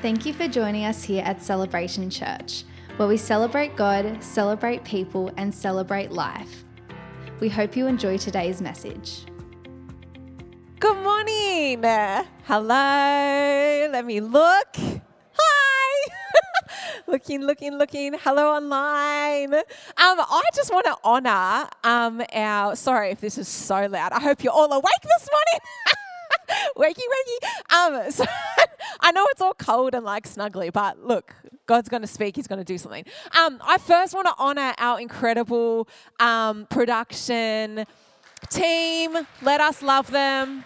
Thank you for joining us here at Celebration Church, where we celebrate God, celebrate people, and celebrate life. We hope you enjoy today's message. Good morning. Hello. Let me look. Hi. looking, looking, looking. Hello online. Um, I just want to honor um, our. Sorry if this is so loud. I hope you're all awake this morning. wakey, wakey. Um, so I know it's all cold and like snuggly, but look, God's going to speak. He's going to do something. Um, I first want to honor our incredible um, production team. Let us love them.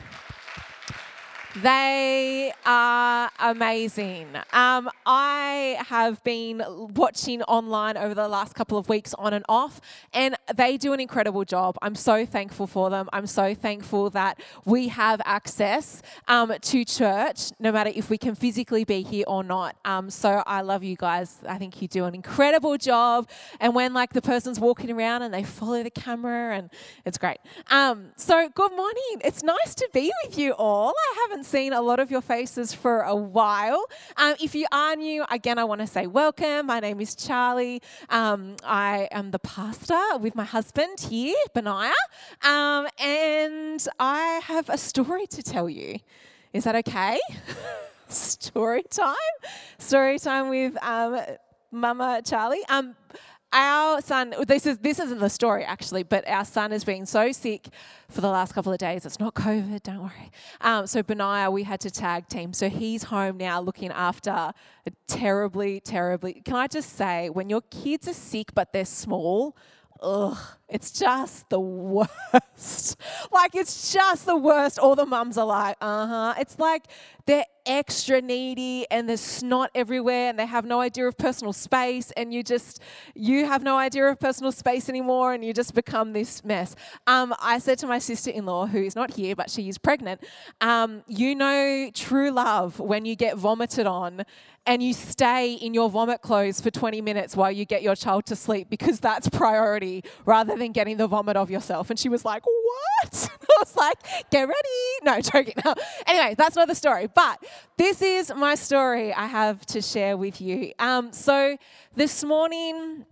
They are amazing. Um, I have been watching online over the last couple of weeks on and off, and they do an incredible job. I'm so thankful for them. I'm so thankful that we have access um, to church, no matter if we can physically be here or not. Um, so I love you guys. I think you do an incredible job. And when like the person's walking around and they follow the camera, and it's great. Um, so good morning. It's nice to be with you all. I haven't haven't seen a lot of your faces for a while. Um, if you are new, again, I want to say welcome. My name is Charlie. Um, I am the pastor with my husband here, Benaiah, um, and I have a story to tell you. Is that okay? story time? Story time with um, Mama Charlie. Our son, this is this isn't the story actually, but our son has been so sick for the last couple of days. It's not COVID, don't worry. Um, so Benaiah, we had to tag team. So he's home now looking after a terribly, terribly. Can I just say, when your kids are sick but they're small, ugh, it's just the worst. like, it's just the worst. All the mums are like, uh huh. It's like they're extra needy and there's snot everywhere and they have no idea of personal space and you just, you have no idea of personal space anymore and you just become this mess. Um, I said to my sister in law, who is not here, but she is pregnant, um, you know true love when you get vomited on and you stay in your vomit clothes for 20 minutes while you get your child to sleep because that's priority rather than getting the vomit of yourself. And she was like, What? I was like, Get ready. No, joking. Now. Anyway, that's not the story. But this is my story I have to share with you. Um, so this morning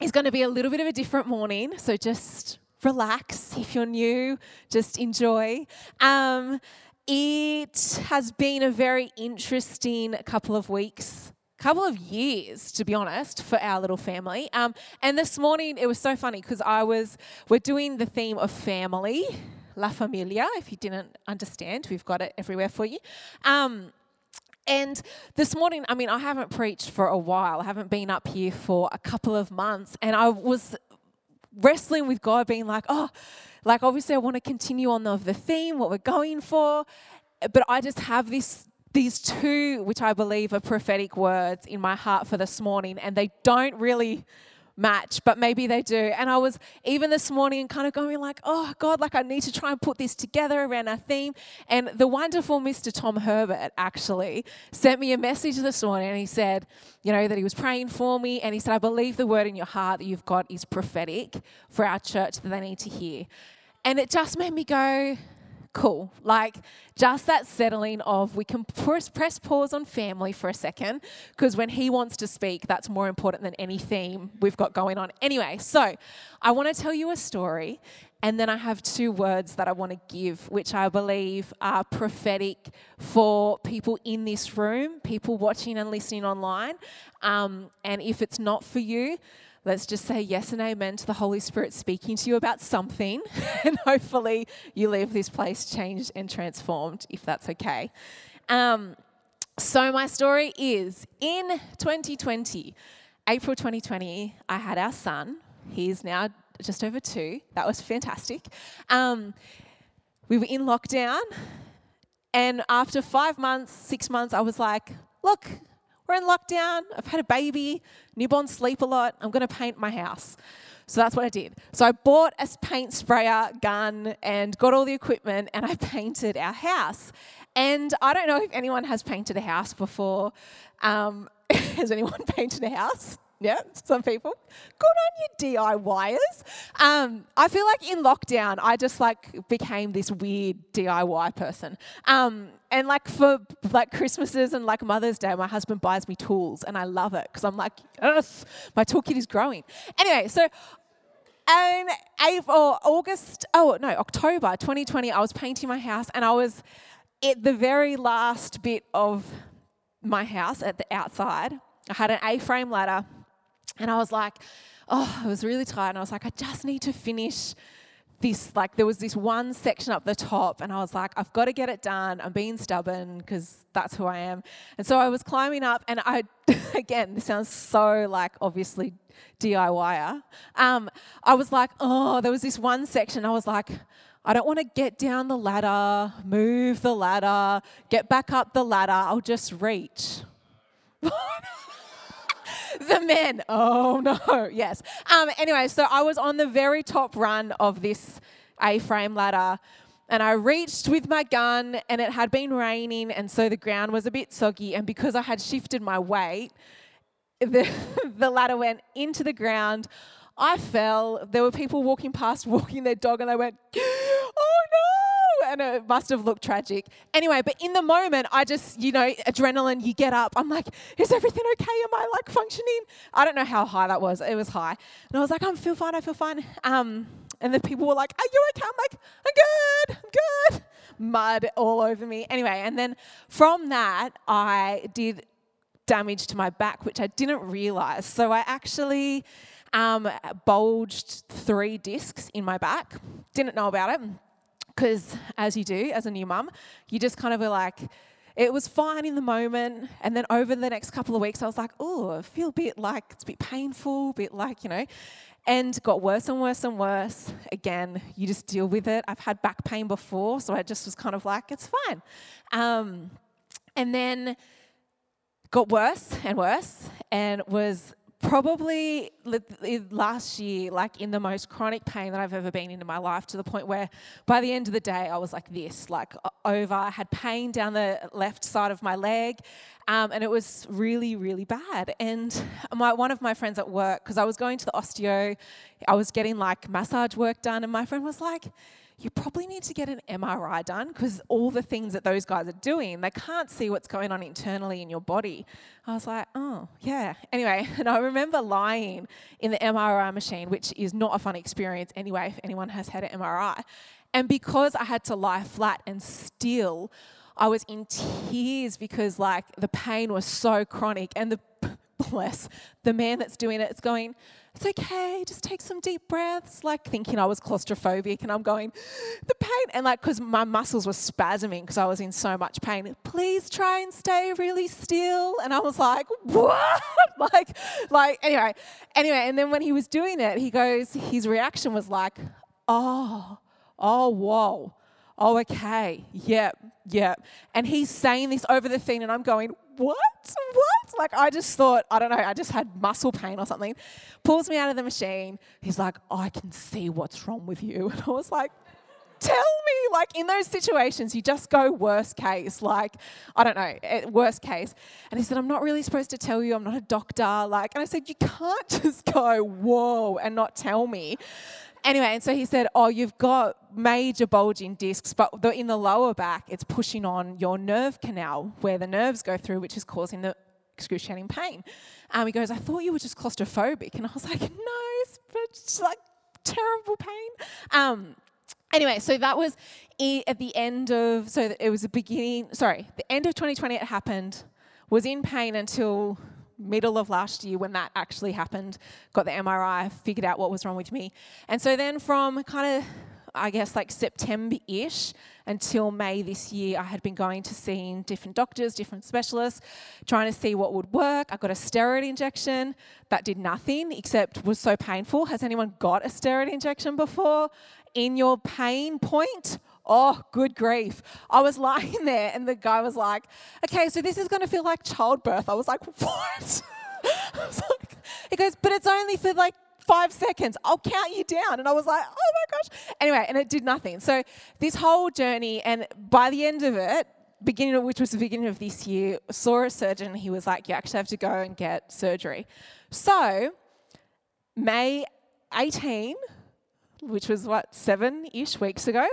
is going to be a little bit of a different morning. So just relax. If you're new, just enjoy. Um, it has been a very interesting couple of weeks couple of years, to be honest, for our little family. Um, and this morning it was so funny because I was, we're doing the theme of family, La Familia. If you didn't understand, we've got it everywhere for you. Um, and this morning, I mean, I haven't preached for a while. I haven't been up here for a couple of months. And I was wrestling with God, being like, oh, like, obviously, I want to continue on the, the theme, what we're going for, but I just have this these two, which I believe are prophetic words in my heart for this morning, and they don't really match, but maybe they do. And I was even this morning kind of going like, oh God, like I need to try and put this together around our theme. And the wonderful Mr. Tom Herbert actually sent me a message this morning and he said, you know, that he was praying for me. And he said, I believe the word in your heart that you've got is prophetic for our church that they need to hear. And it just made me go, cool. Like just that settling of we can press, press pause on family for a second because when he wants to speak, that's more important than any theme we've got going on. Anyway, so I want to tell you a story. And then I have two words that I want to give, which I believe are prophetic for people in this room, people watching and listening online. Um, and if it's not for you, let's just say yes and amen to the Holy Spirit speaking to you about something. and hopefully you leave this place changed and transformed, if that's okay. Um, so, my story is in 2020, April 2020, I had our son. He's now just over two. That was fantastic. Um, we were in lockdown. And after five months, six months, I was like, look, we're in lockdown. I've had a baby. Newborns sleep a lot. I'm going to paint my house. So that's what I did. So I bought a paint sprayer gun and got all the equipment and I painted our house. And I don't know if anyone has painted a house before. Um, has anyone painted a house? Yeah, some people. Good on you, DIYers. Um, I feel like in lockdown, I just like became this weird DIY person. Um, and like for like Christmases and like Mother's Day, my husband buys me tools, and I love it because I'm like, yes, my toolkit is growing. Anyway, so and April, August, oh no, October 2020, I was painting my house, and I was at the very last bit of my house at the outside. I had an A-frame ladder and I was like, oh, I was really tired. And I was like, I just need to finish this. Like, there was this one section up the top, and I was like, I've got to get it done. I'm being stubborn because that's who I am. And so I was climbing up, and I, again, this sounds so like obviously DIYer. Um, I was like, oh, there was this one section. I was like, I don't want to get down the ladder, move the ladder, get back up the ladder. I'll just reach. the men. Oh no, yes. Um, anyway, so I was on the very top run of this A frame ladder. And I reached with my gun, and it had been raining, and so the ground was a bit soggy. And because I had shifted my weight, the, the ladder went into the ground. I fell. There were people walking past, walking their dog, and they went, and it must have looked tragic. Anyway, but in the moment, I just, you know, adrenaline, you get up. I'm like, is everything okay? Am I like functioning? I don't know how high that was. It was high. And I was like, I feel fine, I feel fine. Um, and the people were like, Are you okay? I'm like, I'm good, I'm good. Mud all over me. Anyway, and then from that, I did damage to my back, which I didn't realize. So I actually um, bulged three discs in my back. Didn't know about it because as you do as a new mum, you just kind of were like, it was fine in the moment. And then over the next couple of weeks, I was like, oh, I feel a bit like it's a bit painful, a bit like, you know, and got worse and worse and worse. Again, you just deal with it. I've had back pain before, so I just was kind of like, it's fine. Um, and then got worse and worse and was probably last year, like in the most chronic pain that I've ever been in in my life, to the point where by the end of the day, I was like this, like over. I had pain down the left side of my leg, um, and it was really, really bad. And my, one of my friends at work, because I was going to the osteo, I was getting like massage work done, and my friend was like, you probably need to get an MRI done because all the things that those guys are doing, they can't see what's going on internally in your body. I was like, oh, yeah. Anyway, and I remember lying in the MRI machine, which is not a fun experience anyway, if anyone has had an MRI. And because I had to lie flat and still, I was in tears because like the pain was so chronic and the bless the man that's doing it, it's going, it's okay, just take some deep breaths, like thinking I was claustrophobic. And I'm going, the pain, and like, because my muscles were spasming because I was in so much pain. Please try and stay really still. And I was like, what? like, like, anyway, anyway. And then when he was doing it, he goes, his reaction was like, oh, oh, whoa. Oh, okay. Yep, yep. And he's saying this over the thing, and I'm going, what? What? Like, I just thought, I don't know, I just had muscle pain or something. Pulls me out of the machine. He's like, I can see what's wrong with you. And I was like, tell me. Like, in those situations, you just go worst case. Like, I don't know, eh, worst case. And he said, I'm not really supposed to tell you. I'm not a doctor. Like, and I said, you can't just go, whoa, and not tell me. Anyway, and so he said, Oh, you've got major bulging discs, but in the lower back, it's pushing on your nerve canal where the nerves go through, which is causing the excruciating pain. Um, he goes, I thought you were just claustrophobic. And I was like, No, it's like terrible pain. Um, anyway, so that was at the end of, so it was the beginning, sorry, the end of 2020 it happened, was in pain until middle of last year when that actually happened, got the MRI, figured out what was wrong with me. And so then from kind of, I guess, like September ish until May this year, I had been going to seeing different doctors, different specialists, trying to see what would work. I got a steroid injection that did nothing except was so painful. Has anyone got a steroid injection before? In your pain point? Oh, good grief. I was lying there and the guy was like, okay, so this is going to feel like childbirth. I was like, what? was like, he goes, but it's only for like five seconds. I'll count you down. And I was like, oh my gosh. Anyway, and it did nothing. So this whole journey, and by the end of it, beginning of, which was the beginning of this year, saw a surgeon. He was like, "You actually have to go and get surgery." So, May 18, which was what seven-ish weeks ago,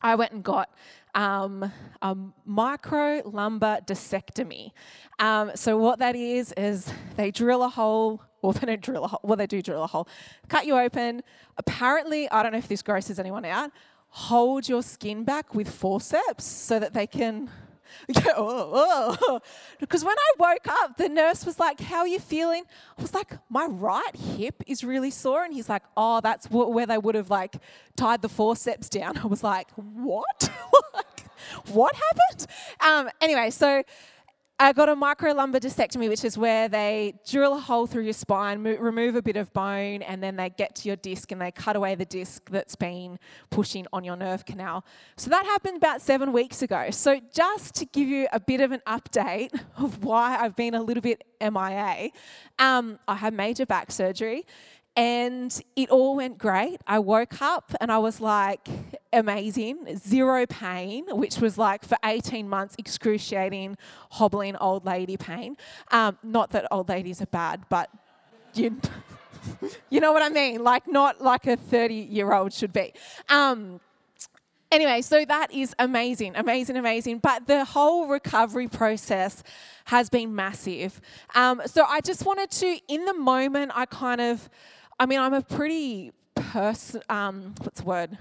I went and got um, a micro lumbar discectomy. Um, so what that is is they drill a hole. Well, they don't drill a hole. Well, they do drill a hole. Cut you open. Apparently, I don't know if this grosses anyone out. Hold your skin back with forceps so that they can because oh, oh. when I woke up, the nurse was like, How are you feeling? I was like, My right hip is really sore. And he's like, Oh, that's where they would have like tied the forceps down. I was like, What? like, what happened? Um, anyway, so I got a microlumbar discectomy, which is where they drill a hole through your spine, mo- remove a bit of bone, and then they get to your disc and they cut away the disc that's been pushing on your nerve canal. So that happened about seven weeks ago. So, just to give you a bit of an update of why I've been a little bit MIA, um, I had major back surgery and it all went great. I woke up and I was like, amazing, zero pain, which was like for 18 months excruciating, hobbling old lady pain. Um, not that old ladies are bad, but you, you know what I mean? Like, not like a 30 year old should be. Um, anyway, so that is amazing, amazing, amazing. But the whole recovery process has been massive. Um, so I just wanted to, in the moment, I kind of I mean, I'm a pretty person, um, what's the word?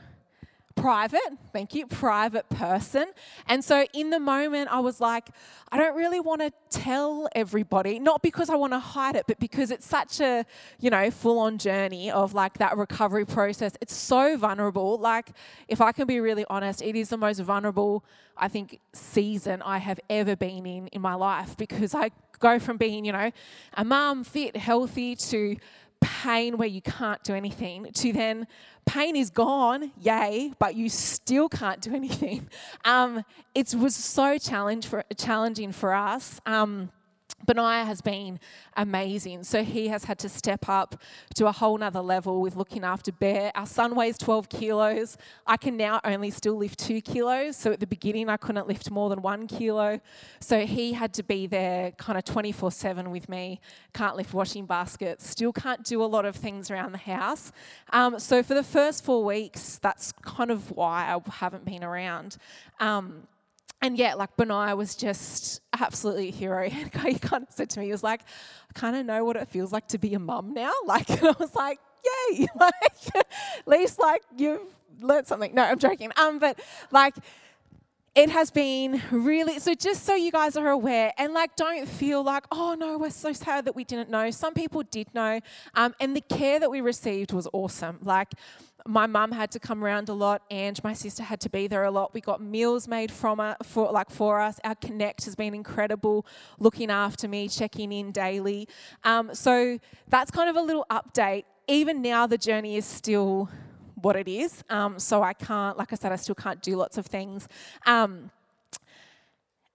Private, thank you, private person. And so in the moment, I was like, I don't really want to tell everybody, not because I want to hide it, but because it's such a, you know, full on journey of like that recovery process. It's so vulnerable. Like, if I can be really honest, it is the most vulnerable, I think, season I have ever been in in my life because I go from being, you know, a mum, fit, healthy, to pain where you can't do anything to then pain is gone, yay, but you still can't do anything. Um, it was so challenge for, challenging for us. Um, Benaiah has been amazing. So he has had to step up to a whole nother level with looking after Bear. Our son weighs 12 kilos. I can now only still lift two kilos. So at the beginning, I couldn't lift more than one kilo. So he had to be there kind of 24 7 with me. Can't lift washing baskets. Still can't do a lot of things around the house. Um, so for the first four weeks, that's kind of why I haven't been around. Um, and yeah, like Benaiah was just absolutely a hero. he kind of said to me, he was like, I kind of know what it feels like to be a mum now. Like, and I was like, yay, like, at least like you've learned something. No, I'm joking. Um, but like, it has been really so just so you guys are aware and like don't feel like oh no we're so sad that we didn't know. Some people did know um, and the care that we received was awesome. Like my mum had to come around a lot and my sister had to be there a lot. We got meals made from us for like for us. Our connect has been incredible looking after me checking in daily. Um, so that's kind of a little update. Even now the journey is still what it is um, so i can't like i said i still can't do lots of things um,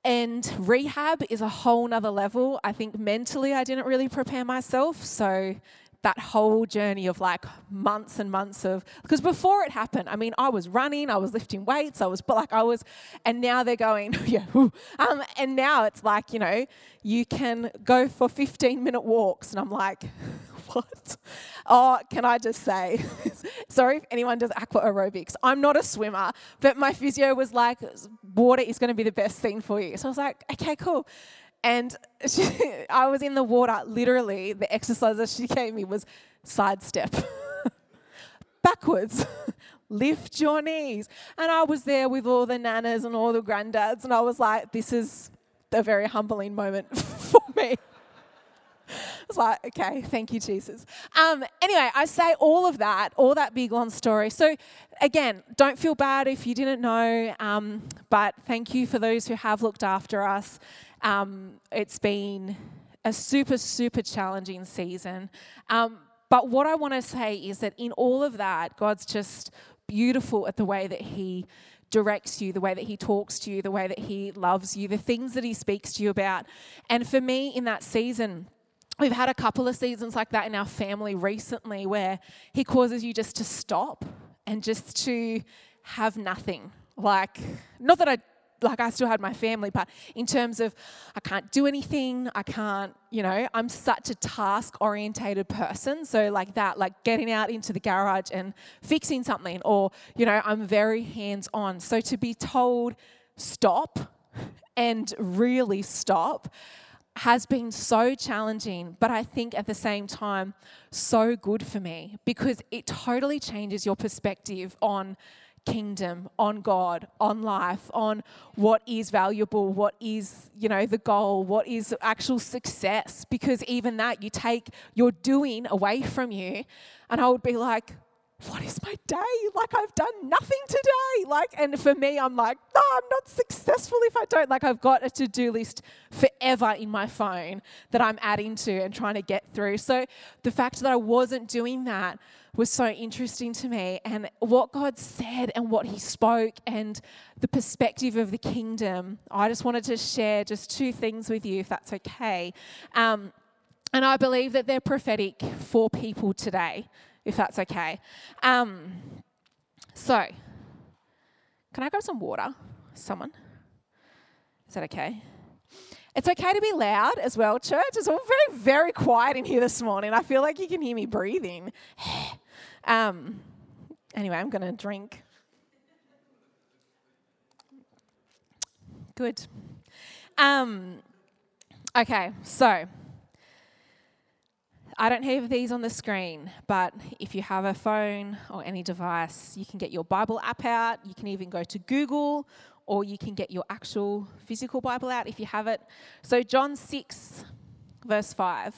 and rehab is a whole nother level. I think mentally I didn't really prepare myself. So that whole journey of like months and months of because before it happened i mean i was running i was lifting weights i was but like i was and now they're going yeah um, and now it's like you know you can go for 15 minute walks and i'm like what? Oh can i just say sorry if anyone does aqua aerobics i'm not a swimmer but my physio was like water is going to be the best thing for you. So i was like okay cool. And she, I was in the water, literally, the exercise that she gave me was sidestep, backwards, lift your knees. And I was there with all the nanas and all the granddads, and I was like, this is a very humbling moment for me. Was like, okay, thank you, Jesus. Um, anyway, I say all of that, all that big long story. So, again, don't feel bad if you didn't know, um, but thank you for those who have looked after us. Um, it's been a super, super challenging season. Um, but what I want to say is that in all of that, God's just beautiful at the way that He directs you, the way that He talks to you, the way that He loves you, the things that He speaks to you about. And for me, in that season, We've had a couple of seasons like that in our family recently where he causes you just to stop and just to have nothing. Like, not that I like I still had my family, but in terms of I can't do anything, I can't, you know, I'm such a task orientated person. So, like that, like getting out into the garage and fixing something, or, you know, I'm very hands on. So, to be told, stop and really stop has been so challenging, but I think at the same time, so good for me because it totally changes your perspective on kingdom, on God, on life, on what is valuable, what is, you know, the goal, what is actual success. Because even that, you take your doing away from you. And I would be like, what is my day? Like I've done nothing today. Like, and for me, I'm like, no, I'm not successful if I don't. Like I've got a to-do list forever in my phone that I'm adding to and trying to get through. So the fact that I wasn't doing that was so interesting to me. And what God said and what He spoke and the perspective of the kingdom, I just wanted to share just two things with you, if that's okay. Um, and I believe that they're prophetic for people today if that's okay. Um, so, can I grab some water? Someone? Is that okay? It's okay to be loud as well, church. It's all very, very quiet in here this morning. I feel like you can hear me breathing. um, anyway, I'm going to drink. Good. Um, okay, so I don't have these on the screen, but if you have a phone or any device, you can get your Bible app out. You can even go to Google or you can get your actual physical Bible out if you have it. So, John 6, verse 5.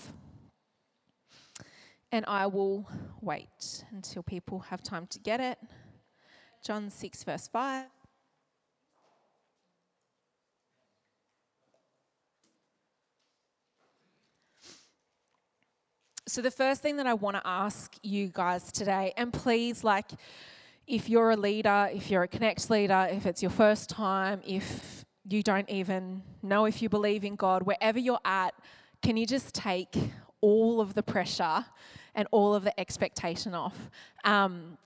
And I will wait until people have time to get it. John 6, verse 5. So, the first thing that I want to ask you guys today, and please, like, if you're a leader, if you're a Connect leader, if it's your first time, if you don't even know if you believe in God, wherever you're at, can you just take all of the pressure and all of the expectation off? Um,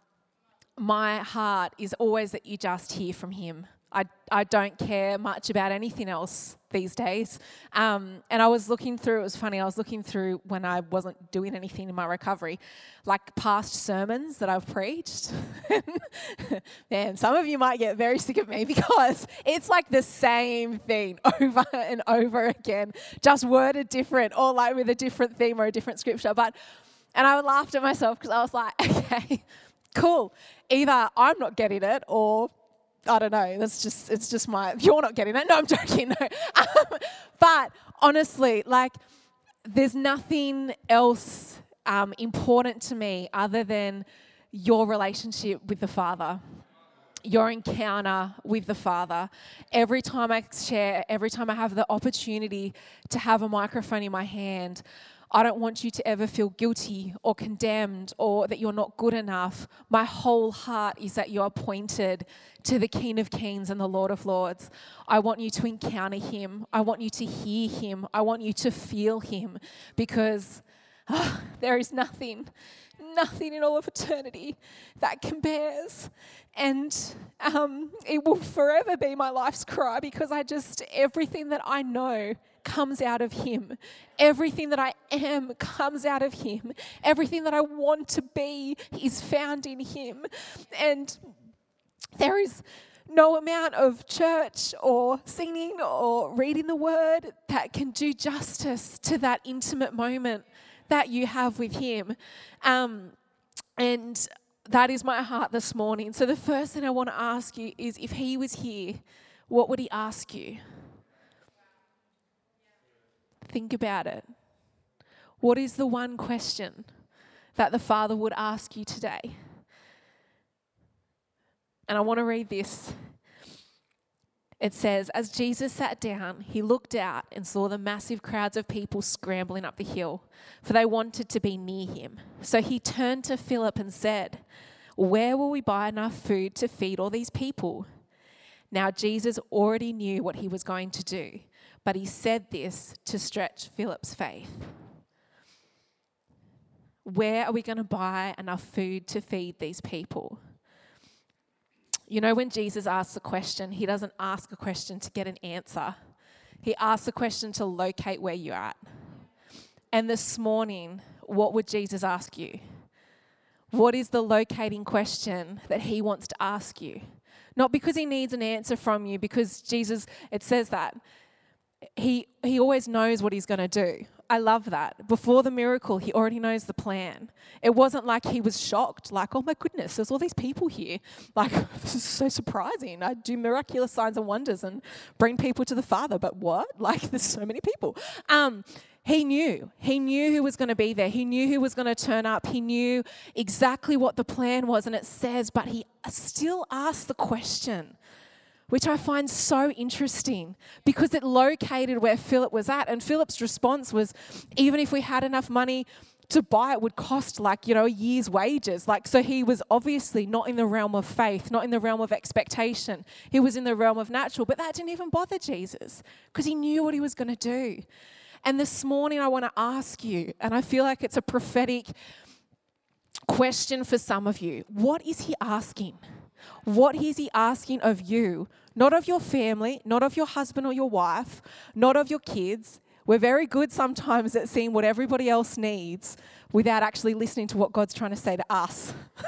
my heart is always that you just hear from Him. I, I don't care much about anything else these days. Um, and I was looking through, it was funny, I was looking through when I wasn't doing anything in my recovery, like past sermons that I've preached. Man, some of you might get very sick of me because it's like the same thing over and over again, just worded different or like with a different theme or a different scripture. But, and I laughed at myself because I was like, okay, cool. Either I'm not getting it or I don't know. That's just it's just my. You're not getting it. No, I'm joking. No, um, but honestly, like, there's nothing else um, important to me other than your relationship with the Father. Your encounter with the Father. Every time I share, every time I have the opportunity to have a microphone in my hand, I don't want you to ever feel guilty or condemned or that you're not good enough. My whole heart is that you're pointed to the King of Kings and the Lord of Lords. I want you to encounter him. I want you to hear him. I want you to feel him because oh, there is nothing, nothing in all of eternity that compares. And um, it will forever be my life's cry because I just, everything that I know comes out of Him. Everything that I am comes out of Him. Everything that I want to be is found in Him. And there is no amount of church or singing or reading the word that can do justice to that intimate moment that you have with Him. Um, and that is my heart this morning. So, the first thing I want to ask you is if He was here, what would He ask you? Think about it. What is the one question that the Father would ask you today? And I want to read this. It says, As Jesus sat down, he looked out and saw the massive crowds of people scrambling up the hill, for they wanted to be near him. So he turned to Philip and said, Where will we buy enough food to feed all these people? Now, Jesus already knew what he was going to do but he said this to stretch Philip's faith. Where are we going to buy enough food to feed these people? You know, when Jesus asks a question, he doesn't ask a question to get an answer, he asks a question to locate where you're at. And this morning, what would Jesus ask you? What is the locating question that he wants to ask you? Not because he needs an answer from you, because Jesus, it says that. He, he always knows what he's going to do. I love that. Before the miracle, he already knows the plan. It wasn't like he was shocked, like, oh my goodness, there's all these people here. Like, this is so surprising. I do miraculous signs and wonders and bring people to the Father, but what? Like, there's so many people. Um, he knew. He knew who was going to be there. He knew who was going to turn up. He knew exactly what the plan was. And it says, but he still asked the question, which I find so interesting because it located where Philip was at. And Philip's response was, even if we had enough money, to buy it would cost like you know a year's wages like so he was obviously not in the realm of faith not in the realm of expectation he was in the realm of natural but that didn't even bother jesus because he knew what he was going to do and this morning, I want to ask you, and I feel like it's a prophetic question for some of you what is He asking? What is He asking of you? Not of your family, not of your husband or your wife, not of your kids. We're very good sometimes at seeing what everybody else needs without actually listening to what God's trying to say to us.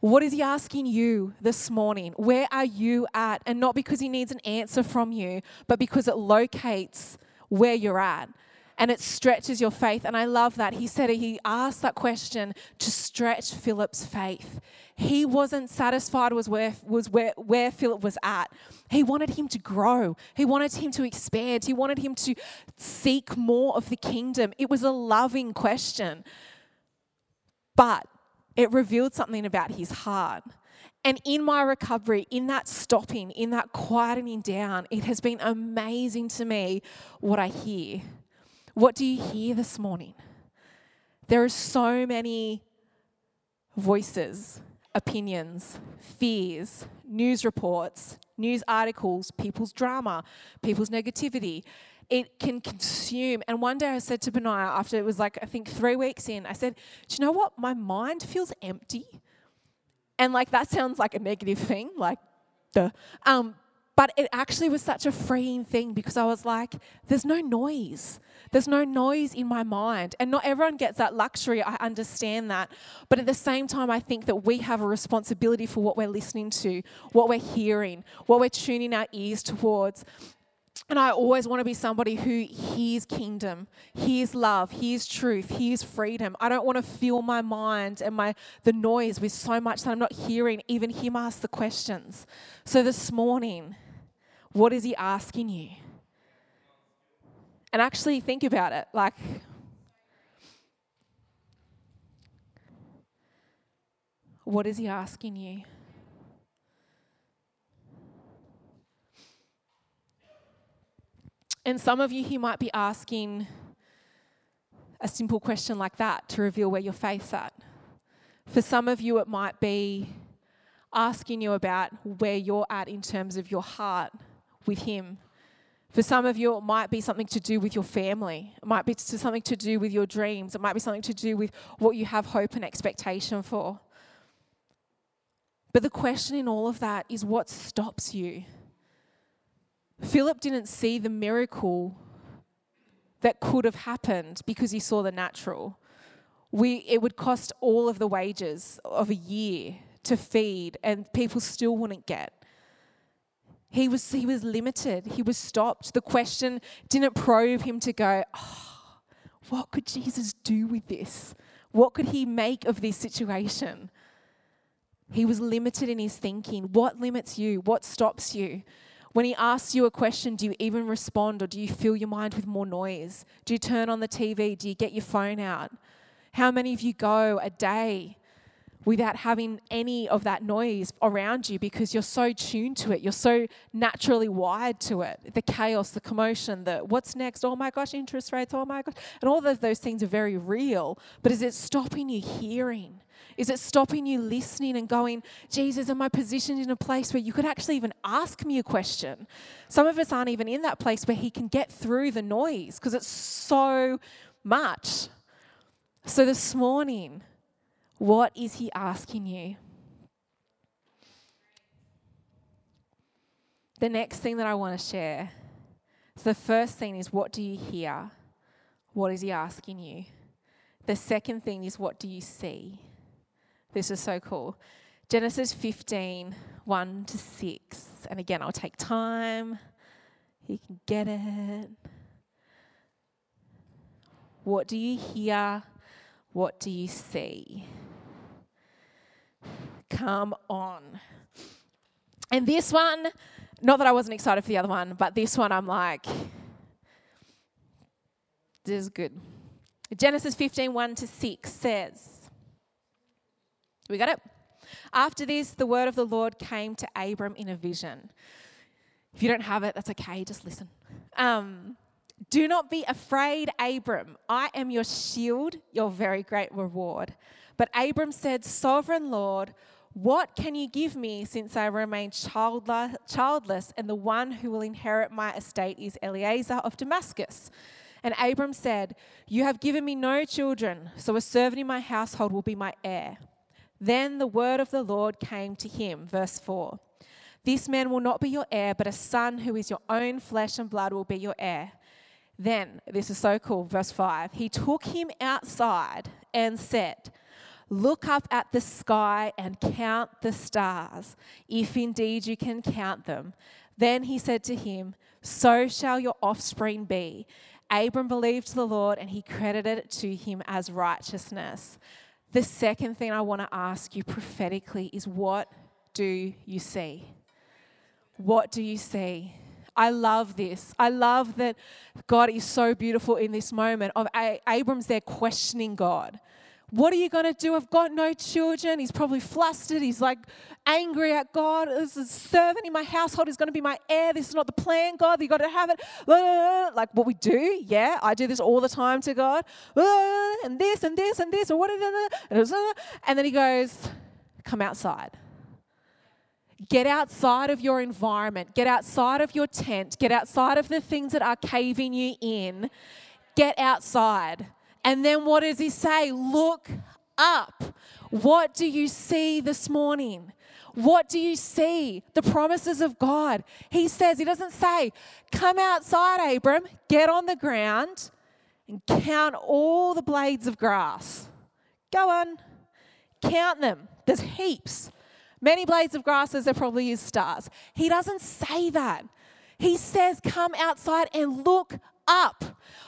What is he asking you this morning? Where are you at? And not because he needs an answer from you, but because it locates where you're at and it stretches your faith. And I love that. He said he asked that question to stretch Philip's faith. He wasn't satisfied with where, was where, where Philip was at. He wanted him to grow. He wanted him to expand. He wanted him to seek more of the kingdom. It was a loving question. But it revealed something about his heart. And in my recovery, in that stopping, in that quietening down, it has been amazing to me what I hear. What do you hear this morning? There are so many voices, opinions, fears, news reports, news articles, people's drama, people's negativity. It can consume. And one day I said to Benaiah, after it was like, I think three weeks in, I said, Do you know what? My mind feels empty. And like that sounds like a negative thing, like the um, but it actually was such a freeing thing because I was like, there's no noise. There's no noise in my mind. And not everyone gets that luxury. I understand that. But at the same time, I think that we have a responsibility for what we're listening to, what we're hearing, what we're tuning our ears towards. And I always want to be somebody who hears kingdom, hears love, hears truth, hears freedom. I don't want to fill my mind and my the noise with so much that I'm not hearing even him ask the questions. So this morning, what is he asking you? And actually think about it. Like what is he asking you? And some of you, he might be asking a simple question like that to reveal where your faith's at. For some of you, it might be asking you about where you're at in terms of your heart with Him. For some of you, it might be something to do with your family. It might be something to do with your dreams. It might be something to do with what you have hope and expectation for. But the question in all of that is what stops you? Philip didn't see the miracle that could have happened because he saw the natural. We, it would cost all of the wages of a year to feed, and people still wouldn't get. He was, he was limited, he was stopped. The question didn't probe him to go, oh, what could Jesus do with this? What could he make of this situation? He was limited in his thinking. What limits you? What stops you? When he asks you a question, do you even respond or do you fill your mind with more noise? Do you turn on the TV? Do you get your phone out? How many of you go a day without having any of that noise around you because you're so tuned to it? You're so naturally wired to it. The chaos, the commotion, the what's next? Oh my gosh, interest rates, oh my gosh. And all of those things are very real. But is it stopping you hearing? Is it stopping you listening and going, Jesus, am I positioned in a place where you could actually even ask me a question? Some of us aren't even in that place where He can get through the noise because it's so much. So this morning, what is He asking you? the next thing that I want to share. So the first thing is what do you hear? What is he asking you? The second thing is what do you see? This is so cool. Genesis 15, 1 to 6. And again, I'll take time. You can get it. What do you hear? What do you see? Come on. And this one, not that I wasn't excited for the other one, but this one I'm like, this is good. Genesis 15, 1 to 6 says, We got it? After this, the word of the Lord came to Abram in a vision. If you don't have it, that's okay, just listen. Um, do not be afraid, Abram. I am your shield, your very great reward. But Abram said, Sovereign Lord, what can you give me since I remain childless and the one who will inherit my estate is Eliezer of Damascus? And Abram said, You have given me no children, so a servant in my household will be my heir. Then the word of the Lord came to him. Verse 4 This man will not be your heir, but a son who is your own flesh and blood will be your heir. Then, this is so cool, verse 5 He took him outside and said, Look up at the sky and count the stars, if indeed you can count them. Then he said to him, So shall your offspring be. Abram believed the Lord and he credited it to him as righteousness. The second thing I want to ask you prophetically is what do you see? What do you see? I love this. I love that God is so beautiful in this moment of Abram's there questioning God. What are you going to do? I've got no children. He's probably flustered. He's like angry at God. This is a servant in my household is going to be my heir. This is not the plan, God. You got to have it. Like what we do. Yeah, I do this all the time to God. And this and this and this or whatever. And then he goes, Come outside. Get outside of your environment. Get outside of your tent. Get outside of the things that are caving you in. Get outside. And then what does he say? Look up. What do you see this morning? What do you see? The promises of God. He says, He doesn't say, Come outside, Abram, get on the ground and count all the blades of grass. Go on, count them. There's heaps. Many blades of grass as there probably is stars. He doesn't say that. He says, Come outside and look up.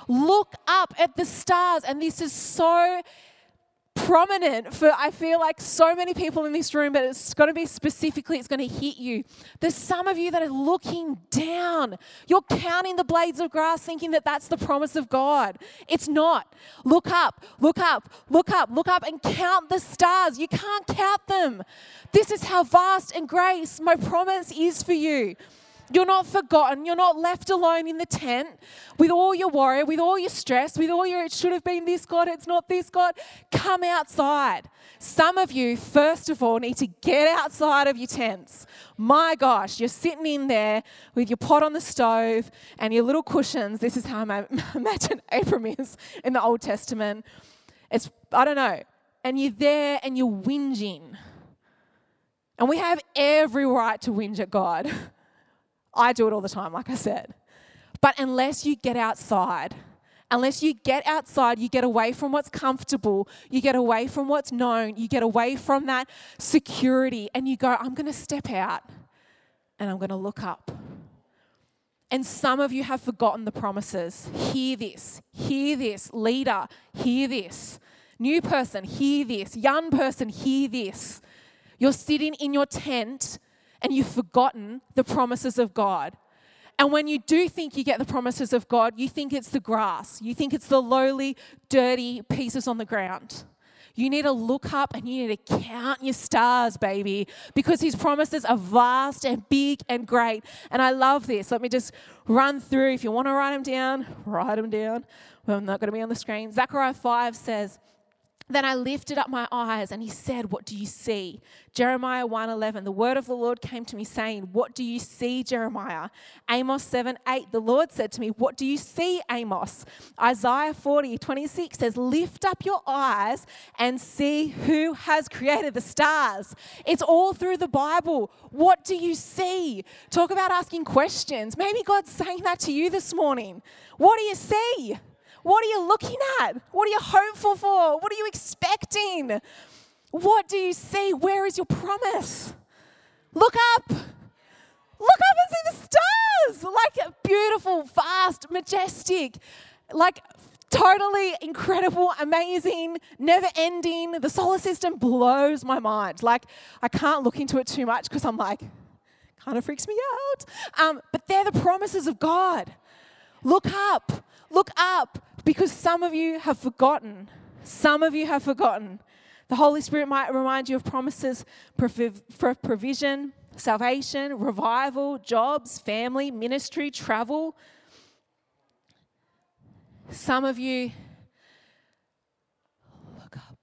Look up at the stars. And this is so prominent for I feel like so many people in this room, but it's going to be specifically, it's going to hit you. There's some of you that are looking down. You're counting the blades of grass, thinking that that's the promise of God. It's not. Look up, look up, look up, look up, and count the stars. You can't count them. This is how vast and grace my promise is for you. You're not forgotten. You're not left alone in the tent with all your worry, with all your stress, with all your, it should have been this God, it's not this God. Come outside. Some of you, first of all, need to get outside of your tents. My gosh, you're sitting in there with your pot on the stove and your little cushions. This is how I imagine Abram is in the Old Testament. It's, I don't know. And you're there and you're whinging. And we have every right to whinge at God. I do it all the time, like I said. But unless you get outside, unless you get outside, you get away from what's comfortable, you get away from what's known, you get away from that security, and you go, I'm going to step out and I'm going to look up. And some of you have forgotten the promises. Hear this, hear this. Leader, hear this. New person, hear this. Young person, hear this. You're sitting in your tent and you've forgotten the promises of God. And when you do think you get the promises of God, you think it's the grass, you think it's the lowly, dirty pieces on the ground. You need to look up and you need to count your stars, baby, because his promises are vast and big and great. And I love this. Let me just run through. If you want to write them down, write them down. Well, I'm not going to be on the screen. Zechariah 5 says, Then I lifted up my eyes and he said, What do you see? Jeremiah 1:11. The word of the Lord came to me saying, What do you see, Jeremiah? Amos 7 8. The Lord said to me, What do you see, Amos? Isaiah 40, 26 says, Lift up your eyes and see who has created the stars. It's all through the Bible. What do you see? Talk about asking questions. Maybe God's saying that to you this morning. What do you see? What are you looking at? What are you hopeful for? What are you expecting? What do you see? Where is your promise? Look up. Look up and see the stars. Like beautiful, vast, majestic, like totally incredible, amazing, never ending. The solar system blows my mind. Like, I can't look into it too much because I'm like, kind of freaks me out. Um, but they're the promises of God. Look up, look up, because some of you have forgotten. Some of you have forgotten. The Holy Spirit might remind you of promises for provision, salvation, revival, jobs, family, ministry, travel. Some of you, look up.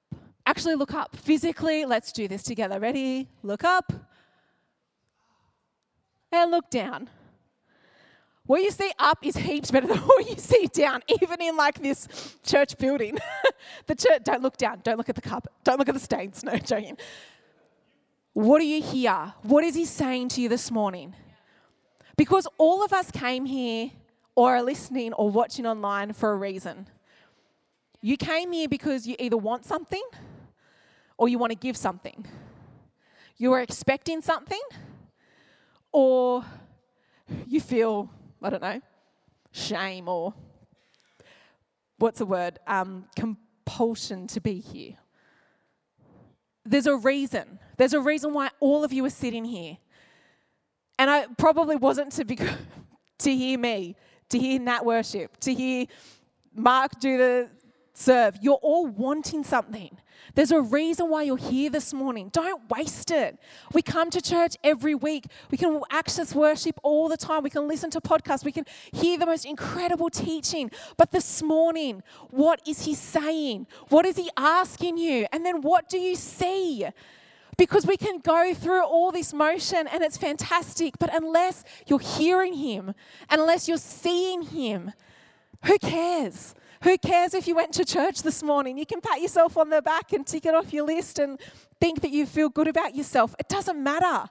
Actually, look up. Physically, let's do this together. Ready? Look up. And look down. What you see up is heaps better than what you see down, even in like this church building. the church, don't look down, don't look at the carpet, don't look at the stains. No, joking. What do you hear? What is he saying to you this morning? Because all of us came here or are listening or watching online for a reason. You came here because you either want something or you want to give something. You are expecting something or you feel I don't know, shame or what's the word? Um, compulsion to be here. There's a reason. There's a reason why all of you are sitting here. And I probably wasn't to be to hear me, to hear Nat worship, to hear Mark do the serve. You're all wanting something. There's a reason why you're here this morning. Don't waste it. We come to church every week. We can access worship all the time. We can listen to podcasts. We can hear the most incredible teaching. But this morning, what is He saying? What is He asking you? And then what do you see? Because we can go through all this motion and it's fantastic, but unless you're hearing Him, unless you're seeing Him, who cares? Who cares if you went to church this morning? You can pat yourself on the back and tick it off your list and think that you feel good about yourself. It doesn't matter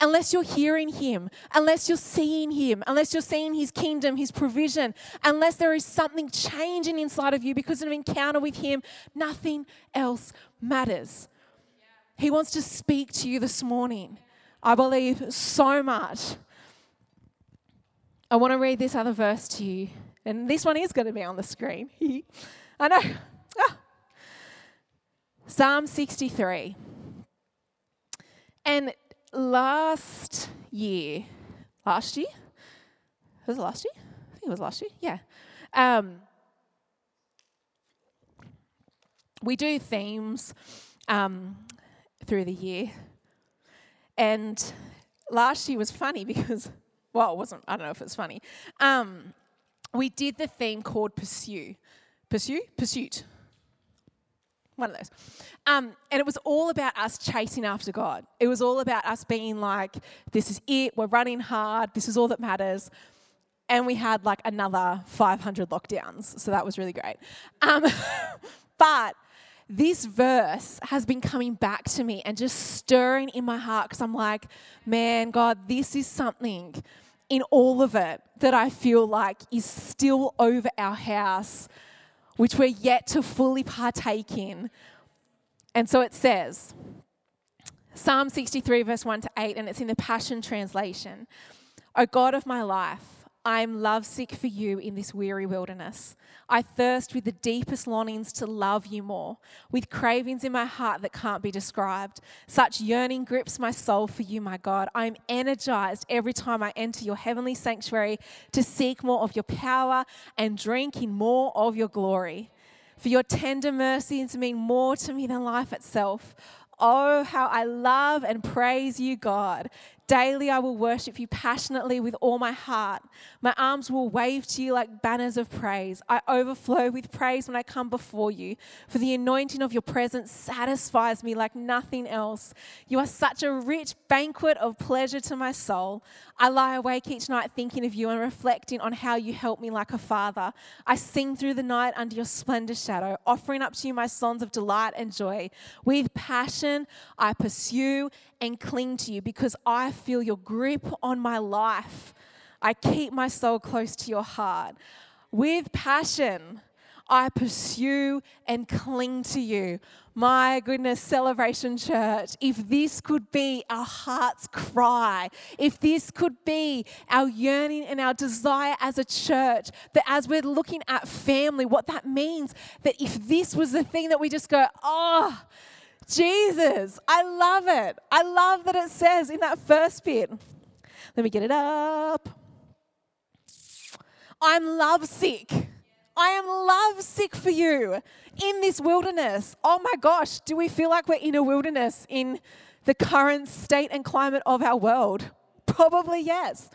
unless you're hearing Him, unless you're seeing Him, unless you're seeing His kingdom, His provision, unless there is something changing inside of you because of an encounter with Him, nothing else matters. He wants to speak to you this morning. I believe so much. I want to read this other verse to you. And this one is going to be on the screen. I know. Ah. Psalm 63. And last year, last year? Was it last year? I think it was last year. Yeah. Um, we do themes um, through the year. And last year was funny because, well, it wasn't, I don't know if it's funny. Um, we did the theme called Pursue. Pursue? Pursuit. One of those. Um, and it was all about us chasing after God. It was all about us being like, this is it, we're running hard, this is all that matters. And we had like another 500 lockdowns. So that was really great. Um, but this verse has been coming back to me and just stirring in my heart because I'm like, man, God, this is something in all of it that I feel like is still over our house, which we're yet to fully partake in. And so it says, Psalm 63, verse 1 to 8, and it's in the Passion Translation. O God of my life, I am lovesick for you in this weary wilderness. I thirst with the deepest longings to love you more, with cravings in my heart that can't be described. Such yearning grips my soul for you, my God. I am energized every time I enter your heavenly sanctuary to seek more of your power and drink in more of your glory. For your tender mercies mean more to me than life itself. Oh, how I love and praise you, God. Daily I will worship you passionately with all my heart. My arms will wave to you like banners of praise. I overflow with praise when I come before you, for the anointing of your presence satisfies me like nothing else. You are such a rich banquet of pleasure to my soul. I lie awake each night thinking of you and reflecting on how you help me like a father. I sing through the night under your splendor shadow, offering up to you my songs of delight and joy. With passion, I pursue and cling to you because I feel your grip on my life. I keep my soul close to your heart. With passion, I pursue and cling to you. My goodness, Celebration Church, if this could be our heart's cry, if this could be our yearning and our desire as a church, that as we're looking at family, what that means, that if this was the thing that we just go, oh, Jesus, I love it. I love that it says in that first bit. Let me get it up. I'm lovesick. I am lovesick for you in this wilderness. Oh my gosh, do we feel like we're in a wilderness in the current state and climate of our world? Probably yes.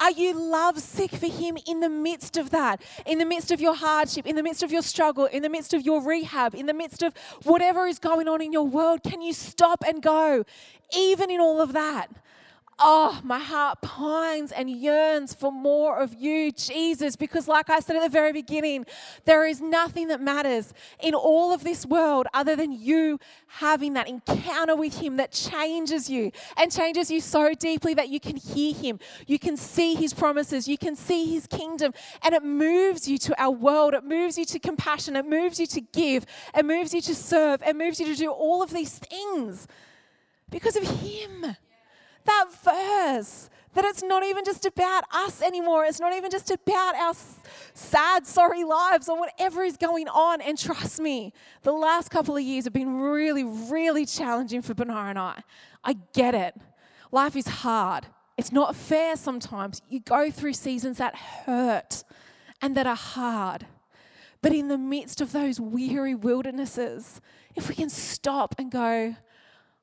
Are you lovesick for Him in the midst of that? In the midst of your hardship, in the midst of your struggle, in the midst of your rehab, in the midst of whatever is going on in your world? Can you stop and go, even in all of that? Oh, my heart pines and yearns for more of you, Jesus, because, like I said at the very beginning, there is nothing that matters in all of this world other than you having that encounter with Him that changes you and changes you so deeply that you can hear Him, you can see His promises, you can see His kingdom, and it moves you to our world. It moves you to compassion, it moves you to give, it moves you to serve, it moves you to do all of these things because of Him that verse that it's not even just about us anymore. It's not even just about our sad, sorry lives or whatever is going on. And trust me, the last couple of years have been really, really challenging for Benar and I. I get it. Life is hard. It's not fair sometimes. You go through seasons that hurt and that are hard. But in the midst of those weary wildernesses, if we can stop and go,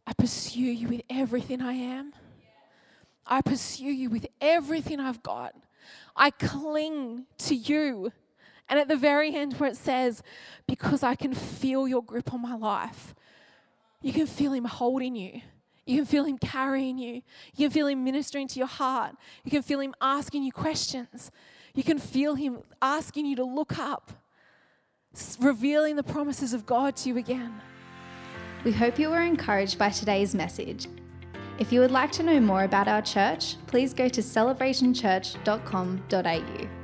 I pursue you with everything I am I pursue you with everything I've got. I cling to you. And at the very end, where it says, because I can feel your grip on my life, you can feel Him holding you. You can feel Him carrying you. You can feel Him ministering to your heart. You can feel Him asking you questions. You can feel Him asking you to look up, revealing the promises of God to you again. We hope you were encouraged by today's message if you would like to know more about our church, please go to celebrationchurch.com.au.